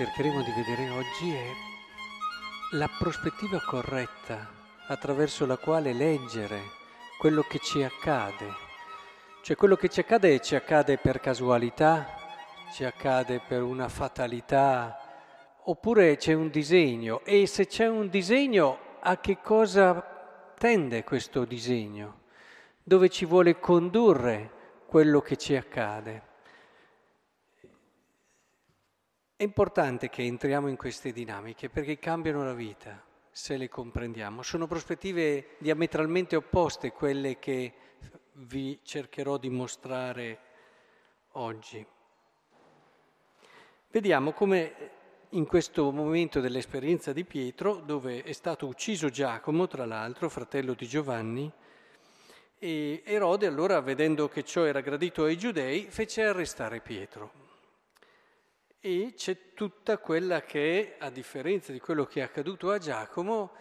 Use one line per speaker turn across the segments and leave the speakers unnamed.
cercheremo di vedere oggi è la prospettiva corretta attraverso la quale leggere quello che ci accade. Cioè quello che ci accade ci accade per casualità, ci accade per una fatalità, oppure c'è un disegno. E se c'è un disegno, a che cosa tende questo disegno? Dove ci vuole condurre quello che ci accade? È importante che entriamo in queste dinamiche perché cambiano la vita, se le comprendiamo. Sono prospettive diametralmente opposte quelle che vi cercherò di mostrare oggi. Vediamo come in questo momento dell'esperienza di Pietro, dove è stato ucciso Giacomo, tra l'altro, fratello di Giovanni, e Erode allora, vedendo che ciò era gradito ai giudei, fece arrestare Pietro e c'è tutta quella che a differenza di quello che è accaduto a Giacomo,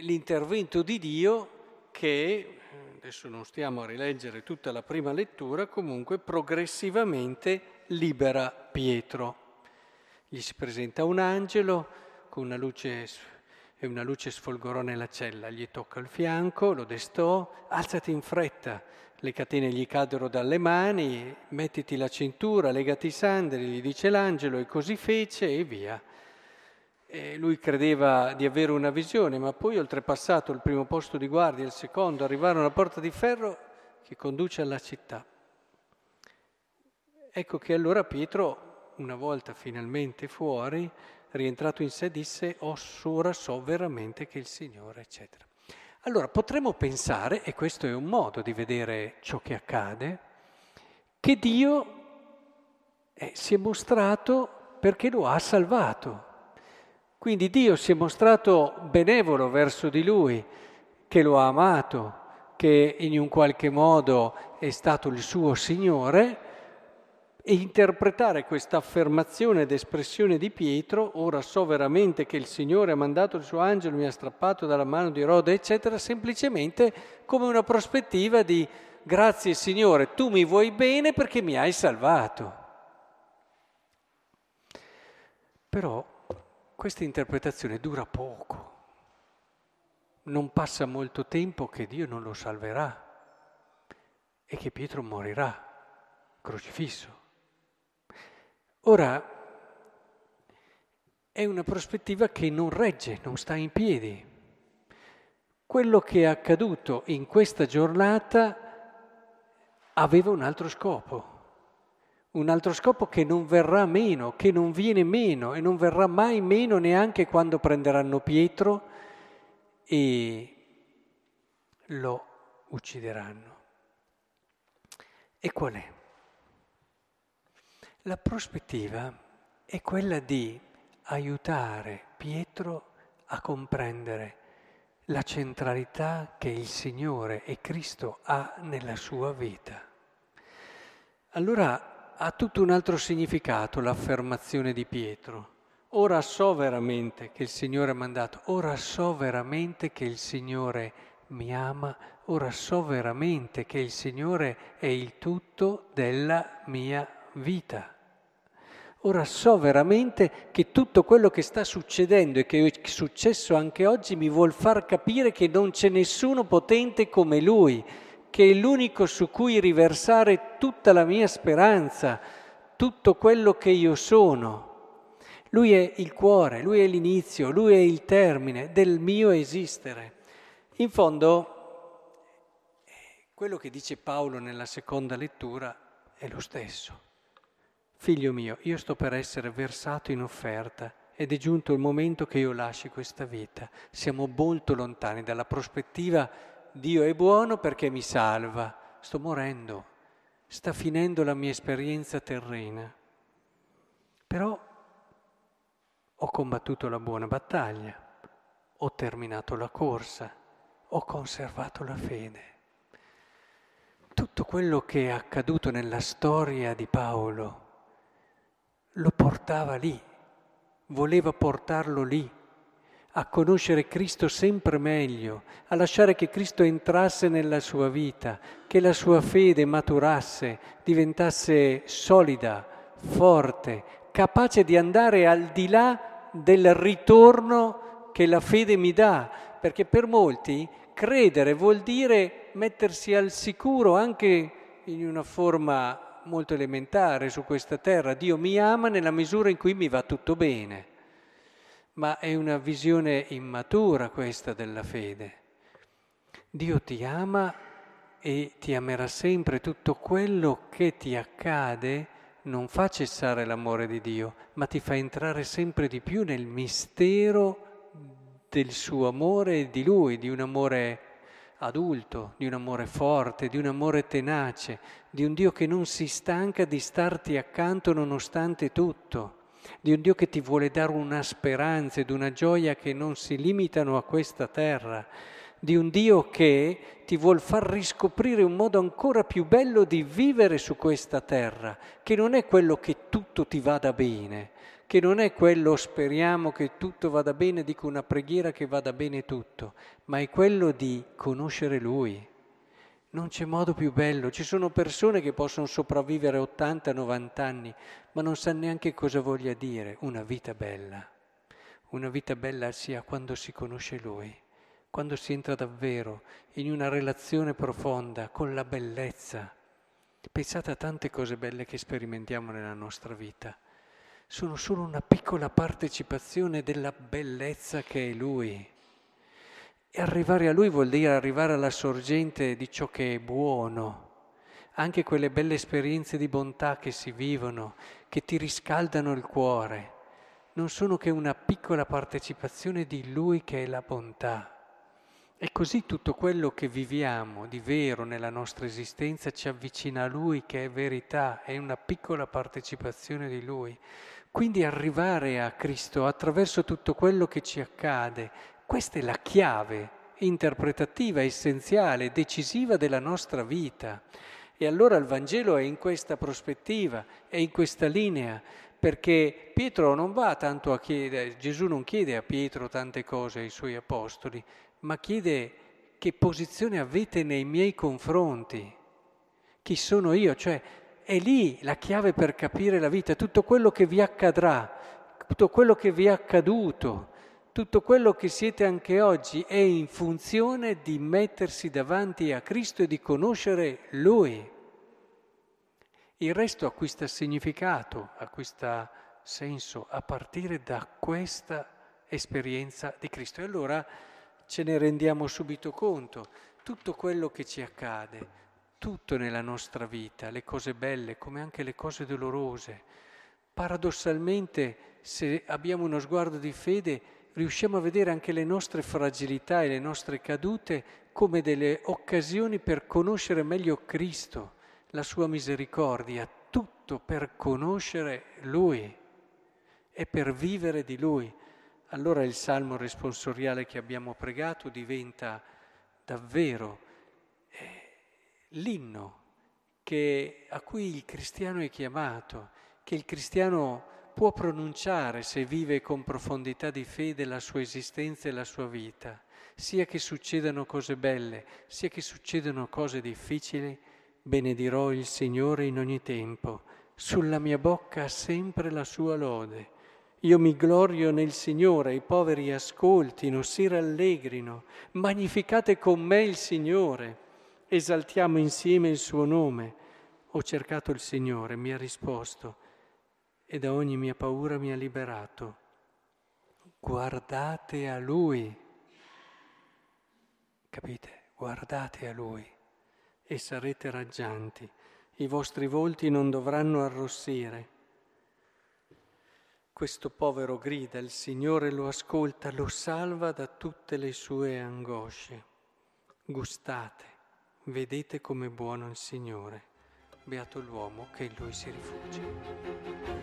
l'intervento di Dio che, adesso non stiamo a rileggere tutta la prima lettura, comunque progressivamente libera Pietro. Gli si presenta un angelo con una luce e una luce sfolgorò nella cella, gli tocca il fianco, lo destò, alzati in fretta, le catene gli caddero dalle mani, mettiti la cintura, legati i sandali, gli dice l'angelo, e così fece e via. E lui credeva di avere una visione, ma poi oltrepassato il primo posto di guardia, il secondo, arrivarono alla porta di ferro che conduce alla città. Ecco che allora Pietro, una volta finalmente fuori, rientrato in sé, disse, oh, ora so veramente che il Signore, eccetera. Allora potremmo pensare, e questo è un modo di vedere ciò che accade, che Dio eh, si è mostrato perché lo ha salvato. Quindi Dio si è mostrato benevolo verso di lui, che lo ha amato, che in un qualche modo è stato il suo Signore e interpretare questa affermazione ed espressione di Pietro, ora so veramente che il Signore ha mandato il suo angelo, mi ha strappato dalla mano di Rode, eccetera, semplicemente come una prospettiva di grazie Signore, tu mi vuoi bene perché mi hai salvato. Però questa interpretazione dura poco, non passa molto tempo che Dio non lo salverà e che Pietro morirà crocifisso. Ora, è una prospettiva che non regge, non sta in piedi. Quello che è accaduto in questa giornata aveva un altro scopo, un altro scopo che non verrà meno, che non viene meno e non verrà mai meno neanche quando prenderanno Pietro e lo uccideranno. E qual è? La prospettiva è quella di aiutare Pietro a comprendere la centralità che il Signore e Cristo ha nella sua vita. Allora ha tutto un altro significato l'affermazione di Pietro. Ora so veramente che il Signore ha mandato, ora so veramente che il Signore mi ama, ora so veramente che il Signore è il tutto della mia vita. Ora so veramente che tutto quello che sta succedendo e che è successo anche oggi mi vuol far capire che non c'è nessuno potente come Lui, che è l'unico su cui riversare tutta la mia speranza, tutto quello che io sono. Lui è il cuore, lui è l'inizio, lui è il termine del mio esistere. In fondo, quello che dice Paolo nella seconda lettura è lo stesso. Figlio mio, io sto per essere versato in offerta ed è giunto il momento che io lasci questa vita. Siamo molto lontani dalla prospettiva Dio è buono perché mi salva. Sto morendo, sta finendo la mia esperienza terrena. Però ho combattuto la buona battaglia, ho terminato la corsa, ho conservato la fede. Tutto quello che è accaduto nella storia di Paolo, lo portava lì, voleva portarlo lì, a conoscere Cristo sempre meglio, a lasciare che Cristo entrasse nella sua vita, che la sua fede maturasse, diventasse solida, forte, capace di andare al di là del ritorno che la fede mi dà, perché per molti credere vuol dire mettersi al sicuro anche in una forma molto elementare su questa terra. Dio mi ama nella misura in cui mi va tutto bene. Ma è una visione immatura questa della fede. Dio ti ama e ti amerà sempre tutto quello che ti accade non fa cessare l'amore di Dio, ma ti fa entrare sempre di più nel mistero del suo amore e di Lui, di un amore adulto, di un amore forte, di un amore tenace, di un Dio che non si stanca di starti accanto nonostante tutto, di un Dio che ti vuole dare una speranza ed una gioia che non si limitano a questa terra, di un Dio che ti vuol far riscoprire un modo ancora più bello di vivere su questa terra, che non è quello che tutto ti vada bene, che non è quello speriamo che tutto vada bene, dico una preghiera che vada bene tutto, ma è quello di conoscere Lui. Non c'è modo più bello, ci sono persone che possono sopravvivere 80-90 anni, ma non sanno neanche cosa voglia dire una vita bella. Una vita bella sia quando si conosce Lui quando si entra davvero in una relazione profonda con la bellezza. Pensate a tante cose belle che sperimentiamo nella nostra vita. Sono solo una piccola partecipazione della bellezza che è Lui. E arrivare a Lui vuol dire arrivare alla sorgente di ciò che è buono. Anche quelle belle esperienze di bontà che si vivono, che ti riscaldano il cuore, non sono che una piccola partecipazione di Lui che è la bontà. E così tutto quello che viviamo di vero nella nostra esistenza ci avvicina a Lui che è verità, è una piccola partecipazione di Lui. Quindi arrivare a Cristo attraverso tutto quello che ci accade, questa è la chiave interpretativa, essenziale, decisiva della nostra vita. E allora il Vangelo è in questa prospettiva, è in questa linea, perché Pietro non va tanto a chiedere, Gesù non chiede a Pietro tante cose ai suoi apostoli, ma chiede che posizione avete nei miei confronti, chi sono io, cioè è lì la chiave per capire la vita, tutto quello che vi accadrà, tutto quello che vi è accaduto, tutto quello che siete anche oggi è in funzione di mettersi davanti a Cristo e di conoscere Lui. Il resto acquista significato, acquista senso a partire da questa esperienza di Cristo. E allora ce ne rendiamo subito conto. Tutto quello che ci accade, tutto nella nostra vita, le cose belle come anche le cose dolorose, paradossalmente se abbiamo uno sguardo di fede riusciamo a vedere anche le nostre fragilità e le nostre cadute come delle occasioni per conoscere meglio Cristo, la sua misericordia, tutto per conoscere Lui e per vivere di Lui allora il salmo responsoriale che abbiamo pregato diventa davvero eh, l'inno che, a cui il cristiano è chiamato, che il cristiano può pronunciare se vive con profondità di fede la sua esistenza e la sua vita, sia che succedano cose belle, sia che succedano cose difficili, benedirò il Signore in ogni tempo, sulla mia bocca sempre la sua lode. Io mi glorio nel Signore, i poveri ascoltino, si rallegrino, magnificate con me il Signore, esaltiamo insieme il suo nome. Ho cercato il Signore, mi ha risposto e da ogni mia paura mi ha liberato. Guardate a Lui, capite? Guardate a Lui e sarete raggianti, i vostri volti non dovranno arrossire questo povero grida, il Signore lo ascolta, lo salva da tutte le sue angosce. Gustate, vedete com'è buono il Signore. Beato l'uomo che in lui si rifugia.